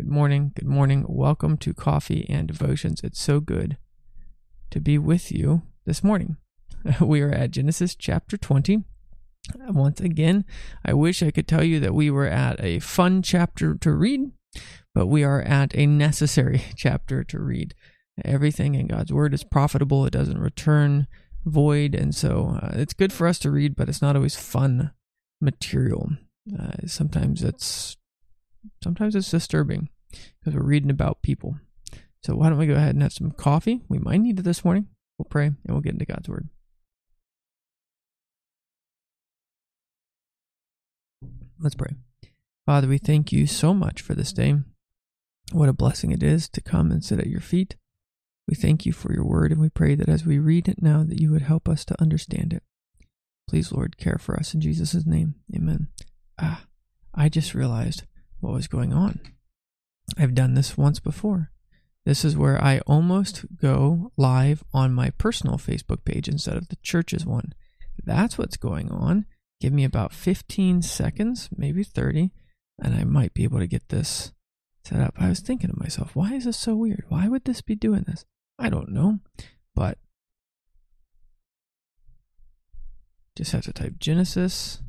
Good morning. Good morning. Welcome to Coffee and Devotions. It's so good to be with you this morning. We are at Genesis chapter 20. Once again, I wish I could tell you that we were at a fun chapter to read, but we are at a necessary chapter to read. Everything in God's Word is profitable, it doesn't return void, and so uh, it's good for us to read, but it's not always fun material. Uh, sometimes it's sometimes it's disturbing because we're reading about people. So why don't we go ahead and have some coffee? We might need it this morning. We'll pray and we'll get into God's word. Let's pray. Father, we thank you so much for this day. What a blessing it is to come and sit at your feet. We thank you for your word and we pray that as we read it now that you would help us to understand it. Please, Lord, care for us in Jesus' name. Amen. Ah, I just realized what was going on. I've done this once before. This is where I almost go live on my personal Facebook page instead of the church's one. That's what's going on. Give me about 15 seconds, maybe 30, and I might be able to get this set up. I was thinking to myself, why is this so weird? Why would this be doing this? I don't know, but just have to type Genesis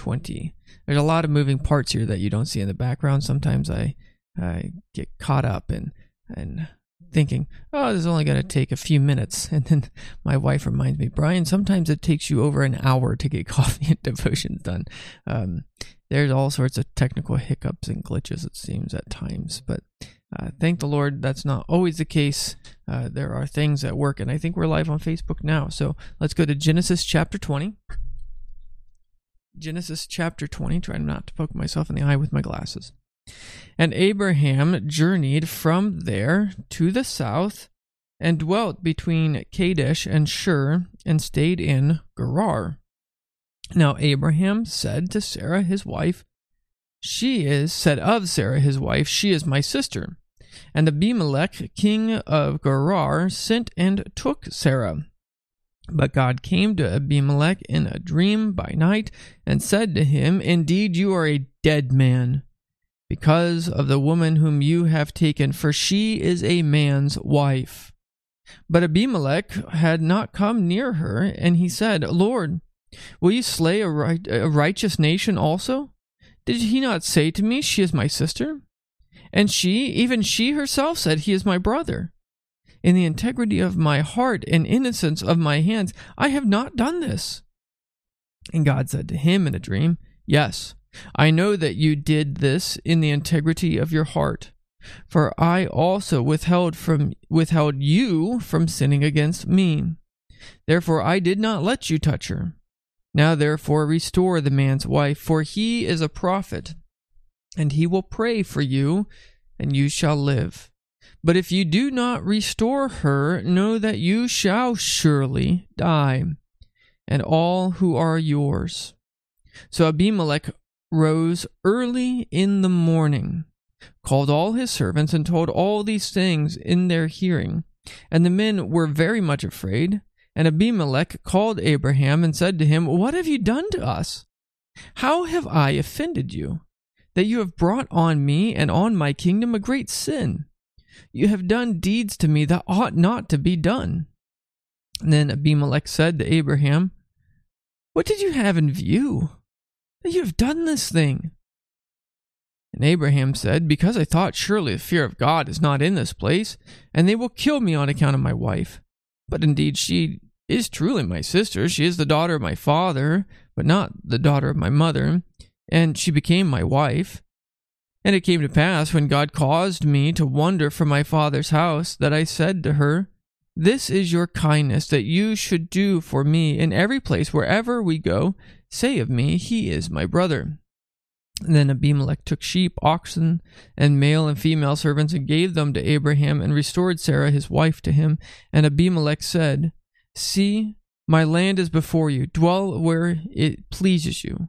20. There's a lot of moving parts here that you don't see in the background. Sometimes I, I get caught up in and thinking, oh, this is only going to take a few minutes. And then my wife reminds me, Brian, sometimes it takes you over an hour to get coffee and devotions done. Um, there's all sorts of technical hiccups and glitches, it seems, at times. But uh, thank the Lord, that's not always the case. Uh, there are things that work, and I think we're live on Facebook now. So let's go to Genesis chapter 20. Genesis chapter 20, trying not to poke myself in the eye with my glasses. And Abraham journeyed from there to the south and dwelt between Kadesh and Shur and stayed in Gerar. Now Abraham said to Sarah his wife, She is, said of Sarah his wife, She is my sister. And Abimelech, king of Gerar, sent and took Sarah. But God came to Abimelech in a dream by night and said to him, Indeed, you are a dead man because of the woman whom you have taken, for she is a man's wife. But Abimelech had not come near her, and he said, Lord, will you slay a, right, a righteous nation also? Did he not say to me, She is my sister? And she, even she herself, said, He is my brother in the integrity of my heart and innocence of my hands, I have not done this. And God said to him in a dream, Yes, I know that you did this in the integrity of your heart. For I also withheld from withheld you from sinning against me. Therefore I did not let you touch her. Now therefore restore the man's wife, for he is a prophet, and he will pray for you, and you shall live. But if you do not restore her, know that you shall surely die, and all who are yours. So Abimelech rose early in the morning, called all his servants, and told all these things in their hearing. And the men were very much afraid. And Abimelech called Abraham and said to him, What have you done to us? How have I offended you, that you have brought on me and on my kingdom a great sin? You have done deeds to me that ought not to be done. And then Abimelech said to Abraham, What did you have in view? That you have done this thing. And Abraham said, Because I thought surely the fear of God is not in this place, and they will kill me on account of my wife. But indeed she is truly my sister. She is the daughter of my father, but not the daughter of my mother, and she became my wife. And it came to pass, when God caused me to wander from my father's house, that I said to her, This is your kindness that you should do for me in every place wherever we go. Say of me, He is my brother. And then Abimelech took sheep, oxen, and male and female servants, and gave them to Abraham, and restored Sarah his wife to him. And Abimelech said, See, my land is before you, dwell where it pleases you.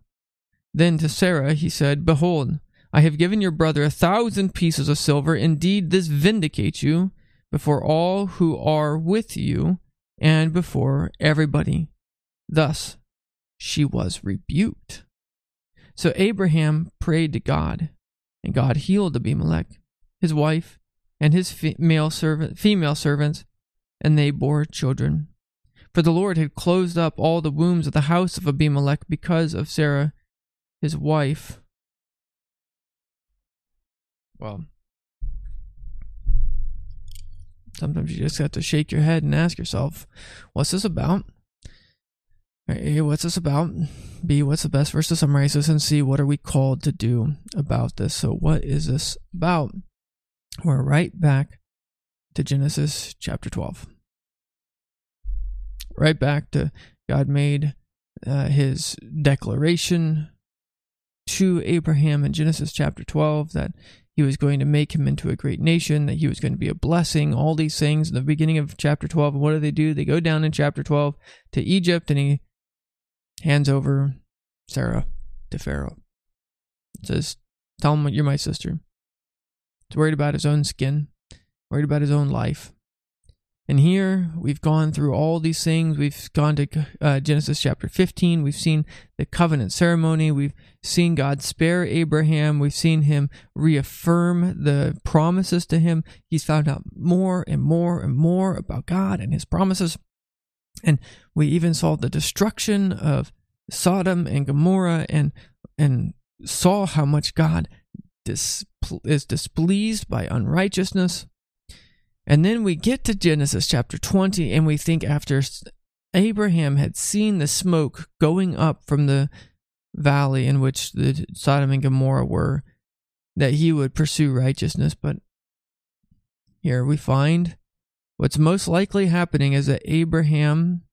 Then to Sarah he said, Behold, I have given your brother a thousand pieces of silver. Indeed, this vindicates you before all who are with you and before everybody. Thus she was rebuked. So Abraham prayed to God, and God healed Abimelech his wife, and his female servant, female servants, and they bore children. For the Lord had closed up all the wombs of the house of Abimelech because of Sarah, his wife. Well, sometimes you just have to shake your head and ask yourself, what's this about? A, what's this about? B, what's the best verse to summarize this? And C, what are we called to do about this? So, what is this about? We're right back to Genesis chapter 12. Right back to God made uh, his declaration to Abraham in Genesis chapter 12 that he was going to make him into a great nation, that he was going to be a blessing, all these things in the beginning of chapter 12. And what do they do? They go down in chapter 12 to Egypt and he hands over Sarah to Pharaoh. Says, Tell him you're my sister. He's worried about his own skin, worried about his own life. And here we've gone through all these things. We've gone to uh, Genesis chapter 15. We've seen the covenant ceremony. We've seen God spare Abraham. We've seen him reaffirm the promises to him. He's found out more and more and more about God and his promises. And we even saw the destruction of Sodom and Gomorrah and and saw how much God dis- is displeased by unrighteousness. And then we get to Genesis chapter 20 and we think after Abraham had seen the smoke going up from the valley in which the Sodom and Gomorrah were that he would pursue righteousness but here we find What's most likely happening is that Abraham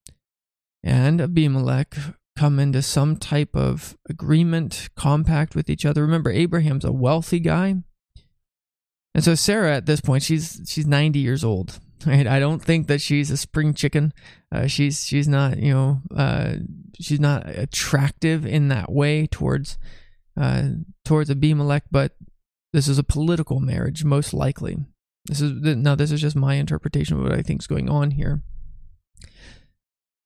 and Abimelech come into some type of agreement, compact with each other. Remember, Abraham's a wealthy guy. And so Sarah at this point, she's she's 90 years old. Right? I don't think that she's a spring chicken. Uh, she's she's not you know uh, she's not attractive in that way towards uh, towards Abimelech. But this is a political marriage, most likely. This is now this is just my interpretation of what I think is going on here.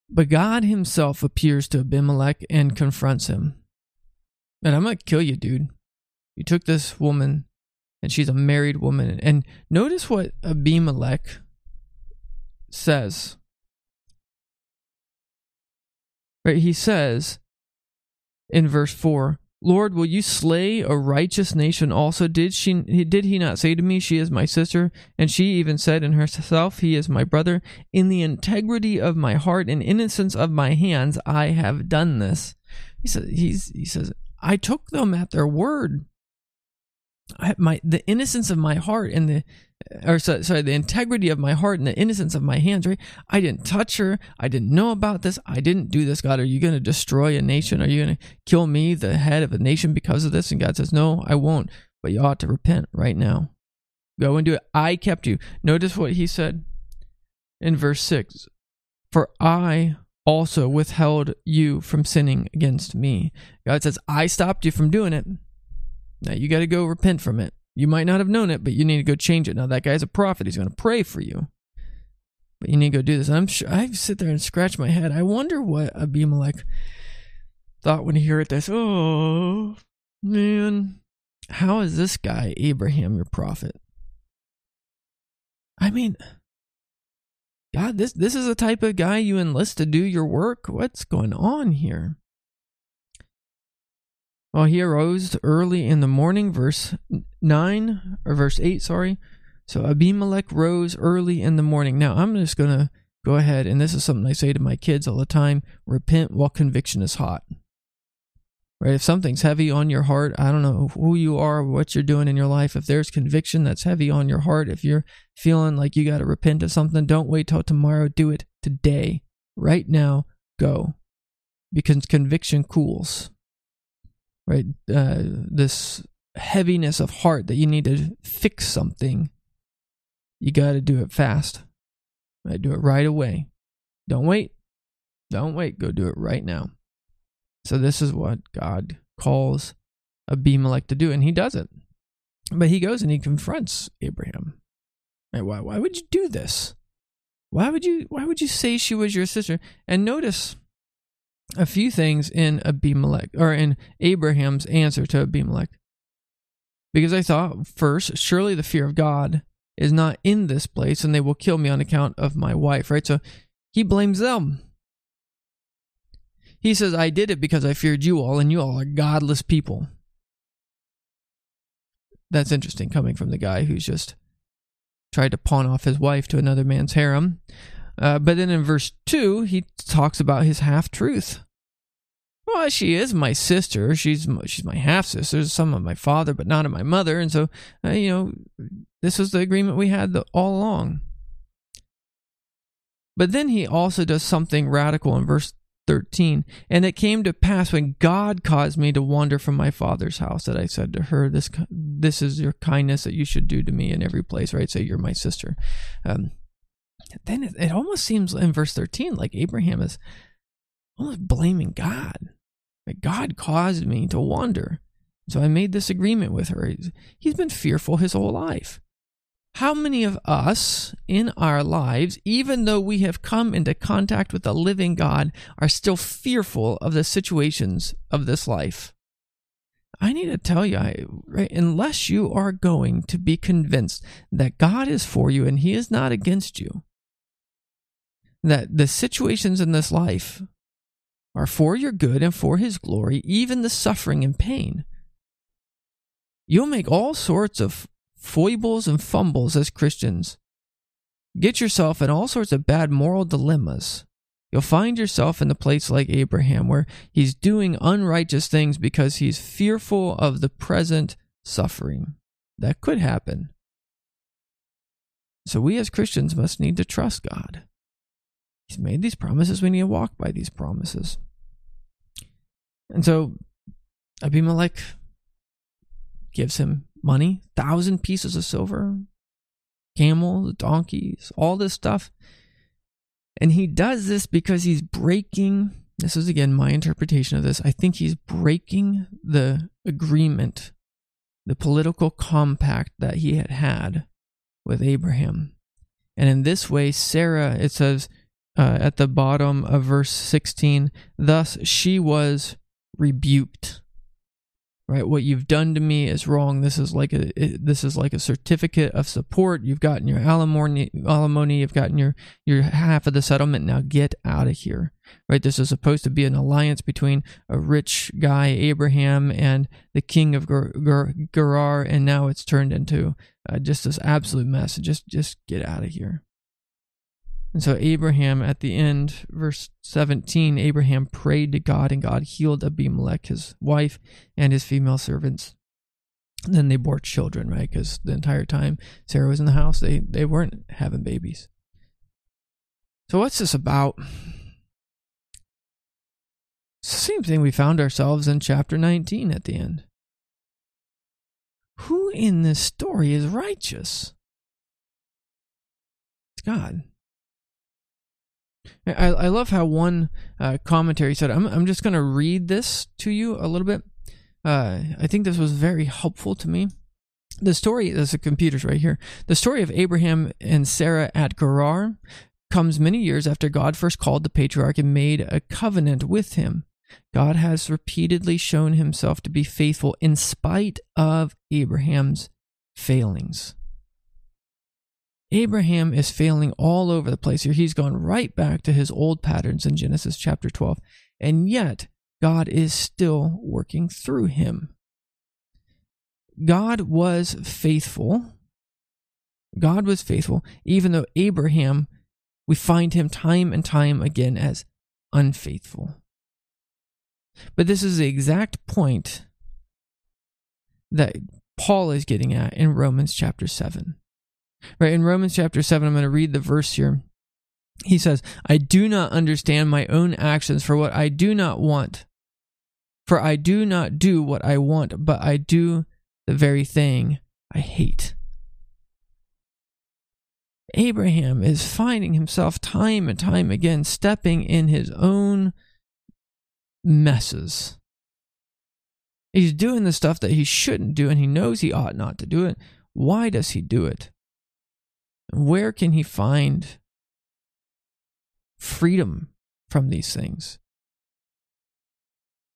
But God himself appears to Abimelech and confronts him. And I'm gonna kill you, dude. You took this woman and she's a married woman. And notice what Abimelech says. Right, he says in verse 4 Lord, will you slay a righteous nation also? Did she did he not say to me, She is my sister? And she even said in herself, He is my brother. In the integrity of my heart and innocence of my hands, I have done this. He says, he says, I took them at their word. My the innocence of my heart and the or so, sorry, the integrity of my heart and the innocence of my hands, right? I didn't touch her. I didn't know about this. I didn't do this. God, are you going to destroy a nation? Are you going to kill me, the head of a nation, because of this? And God says, No, I won't. But you ought to repent right now. Go and do it. I kept you. Notice what he said in verse 6 For I also withheld you from sinning against me. God says, I stopped you from doing it. Now you got to go repent from it. You might not have known it, but you need to go change it. Now that guy's a prophet; he's going to pray for you. But you need to go do this. I'm sure I sit there and scratch my head. I wonder what Abimelech thought when he heard this. Oh man, how is this guy Abraham your prophet? I mean, God, this this is the type of guy you enlist to do your work. What's going on here? Well, he arose early in the morning, verse 9, or verse 8, sorry. So Abimelech rose early in the morning. Now, I'm just going to go ahead, and this is something I say to my kids all the time repent while conviction is hot. Right? If something's heavy on your heart, I don't know who you are, what you're doing in your life. If there's conviction that's heavy on your heart, if you're feeling like you got to repent of something, don't wait till tomorrow. Do it today. Right now, go. Because conviction cools right? Uh, this heaviness of heart that you need to fix something, you got to do it fast. Right? Do it right away. Don't wait. Don't wait. Go do it right now. So this is what God calls Abimelech to do, and he does it. But he goes and he confronts Abraham. Right? Why? Why would you do this? Why would you? Why would you say she was your sister? And notice a few things in Abimelech or in Abraham's answer to Abimelech. because I thought, first, surely the fear of God is not in this place, and they will kill me on account of my wife, right? So he blames them. He says, I did it because I feared you all, and you all are godless people. That's interesting coming from the guy who's just tried to pawn off his wife to another man's harem. Uh, but then in verse 2, he talks about his half truth. Well, she is my sister. She's she's my half sister, some of my father, but not of my mother. And so, uh, you know, this was the agreement we had the, all along. But then he also does something radical in verse 13. And it came to pass when God caused me to wander from my father's house that I said to her, This this is your kindness that you should do to me in every place, right? Say, You're my sister. Um, then it, it almost seems in verse 13 like Abraham is almost blaming God. Like God caused me to wander. So I made this agreement with her. He's been fearful his whole life. How many of us in our lives, even though we have come into contact with the living God, are still fearful of the situations of this life? I need to tell you, I, right, unless you are going to be convinced that God is for you and He is not against you, that the situations in this life are for your good and for his glory, even the suffering and pain. You'll make all sorts of foibles and fumbles as Christians. Get yourself in all sorts of bad moral dilemmas. You'll find yourself in a place like Abraham, where he's doing unrighteous things because he's fearful of the present suffering. That could happen. So, we as Christians must need to trust God. He's made these promises. We need to walk by these promises. And so Abimelech gives him money, thousand pieces of silver, camels, donkeys, all this stuff. And he does this because he's breaking. This is again my interpretation of this. I think he's breaking the agreement, the political compact that he had had with Abraham. And in this way, Sarah, it says, uh, at the bottom of verse 16. Thus she was rebuked. Right, what you've done to me is wrong. This is like a this is like a certificate of support. You've gotten your alimony, alimony. You've gotten your your half of the settlement. Now get out of here. Right, this is supposed to be an alliance between a rich guy Abraham and the king of Gerar, and now it's turned into uh, just this absolute mess. Just just get out of here. And so Abraham, at the end, verse 17, Abraham prayed to God, and God healed Abimelech, his wife, and his female servants. And then they bore children, right? Because the entire time Sarah was in the house, they, they weren't having babies. So, what's this about? Same thing we found ourselves in chapter 19 at the end. Who in this story is righteous? It's God. I, I love how one uh, commentary said, I'm, I'm just going to read this to you a little bit. Uh, I think this was very helpful to me. The story, there's the computers right here. The story of Abraham and Sarah at Gerar comes many years after God first called the patriarch and made a covenant with him. God has repeatedly shown himself to be faithful in spite of Abraham's failings. Abraham is failing all over the place here. He's gone right back to his old patterns in Genesis chapter 12. And yet, God is still working through him. God was faithful. God was faithful, even though Abraham, we find him time and time again as unfaithful. But this is the exact point that Paul is getting at in Romans chapter 7. Right in Romans chapter 7, I'm going to read the verse here. He says, I do not understand my own actions for what I do not want. For I do not do what I want, but I do the very thing I hate. Abraham is finding himself time and time again stepping in his own messes. He's doing the stuff that he shouldn't do, and he knows he ought not to do it. Why does he do it? Where can he find freedom from these things?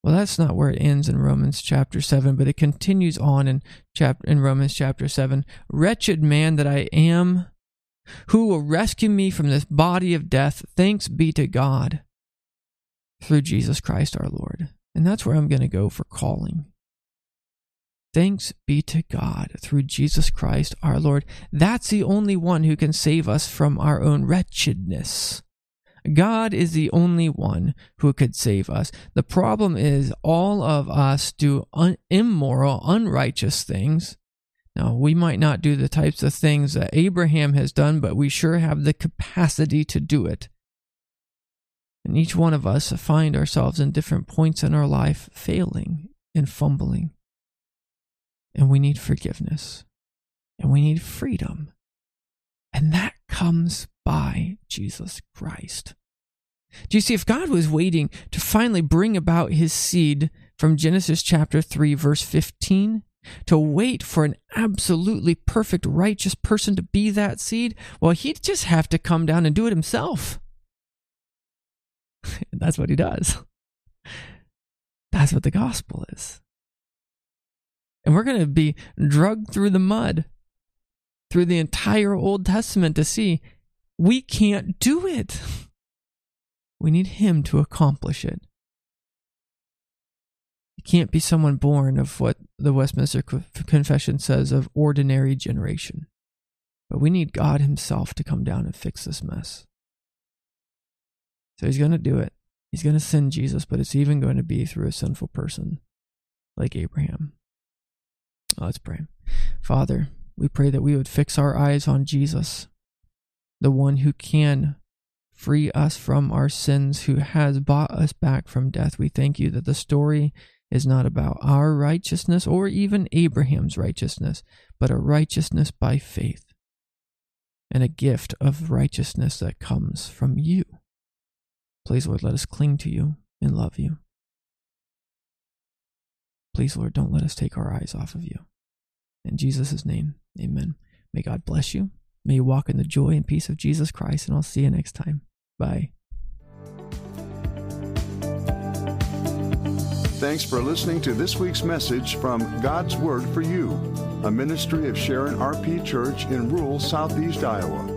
Well, that's not where it ends in Romans chapter 7, but it continues on in chapter in Romans chapter 7. Wretched man that I am, who will rescue me from this body of death? Thanks be to God through Jesus Christ our Lord. And that's where I'm going to go for calling. Thanks be to God through Jesus Christ our Lord. That's the only one who can save us from our own wretchedness. God is the only one who could save us. The problem is, all of us do un- immoral, unrighteous things. Now, we might not do the types of things that Abraham has done, but we sure have the capacity to do it. And each one of us find ourselves in different points in our life failing and fumbling. And we need forgiveness. And we need freedom. And that comes by Jesus Christ. Do you see, if God was waiting to finally bring about his seed from Genesis chapter 3, verse 15, to wait for an absolutely perfect, righteous person to be that seed, well, he'd just have to come down and do it himself. That's what he does. That's what the gospel is. And we're going to be drugged through the mud through the entire Old Testament to see we can't do it. We need Him to accomplish it. It can't be someone born of what the Westminster Confession says of ordinary generation. But we need God Himself to come down and fix this mess. So He's going to do it. He's going to send Jesus, but it's even going to be through a sinful person like Abraham. Let's pray. Father, we pray that we would fix our eyes on Jesus, the one who can free us from our sins, who has bought us back from death. We thank you that the story is not about our righteousness or even Abraham's righteousness, but a righteousness by faith and a gift of righteousness that comes from you. Please, Lord, let us cling to you and love you. Please, Lord, don't let us take our eyes off of you. In Jesus' name, amen. May God bless you. May you walk in the joy and peace of Jesus Christ, and I'll see you next time. Bye. Thanks for listening to this week's message from God's Word for You, a ministry of Sharon RP Church in rural southeast Iowa.